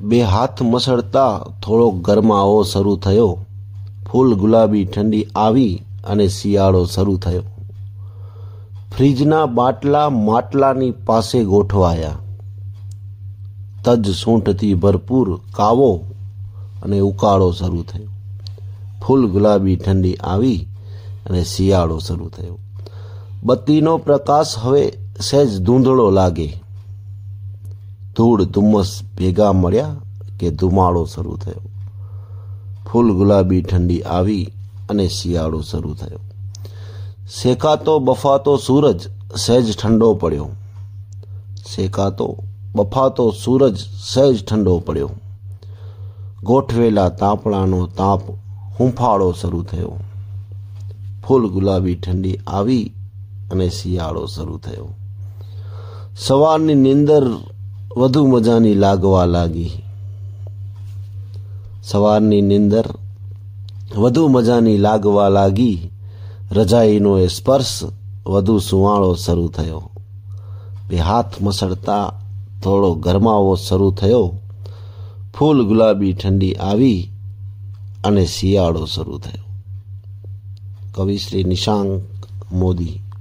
બે હાથ મસળતા થોડો ગરમાવો શરૂ થયો. ફૂલ ગુલાબી ઠંડી આવી અને શિયાળો શરૂ થયો. ફ્રીજના બાટલા માટલાની પાસે ગોઠવાયા. તજ સૂંઠથી ભરપૂર કાવો અને ઉકાળો શરૂ થયો. ફૂલ ગુલાબી ઠંડી આવી અને શિયાળો શરૂ થયો. બત્તીનો પ્રકાશ હવે સહેજ ધૂંધળો લાગે. ધૂળ, ધુમ્મસ ભેગા મળ્યા કે ધુમાડો શરૂ થયો. ફૂલ ગુલાબી ઠંડી આવી અને શિયાળો શરૂ થયો. શેકાતો બફાતો સૂરજ સહેજ ઠંડો પડ્યો. શેકાતો, બફાતો સૂરજ સહેજ ઠંડો પડ્યો. ગોઠવેલા તાપણાનો તાપ હુંફાળો શરૂ થયો. ફૂલ ગુલાબી ઠંડી આવી અને શિયાળો શરૂ થયો. સવારની નિંદર વધુ મજાની લાગવા લાગી. સવારની નિંદર વધુ મજાની લાગવા લાગી. રજાઈનો એ સ્પર્શ વધુ સુવાળો શરૂ થયો. બે હાથ મસળતા, થોડો ગરમાવો શરૂ થયો. ફૂલ ગુલાબી ઠંડી આવી અને શિયાળો શરૂ થયો. કવિશ્રી નિશાંક મોદી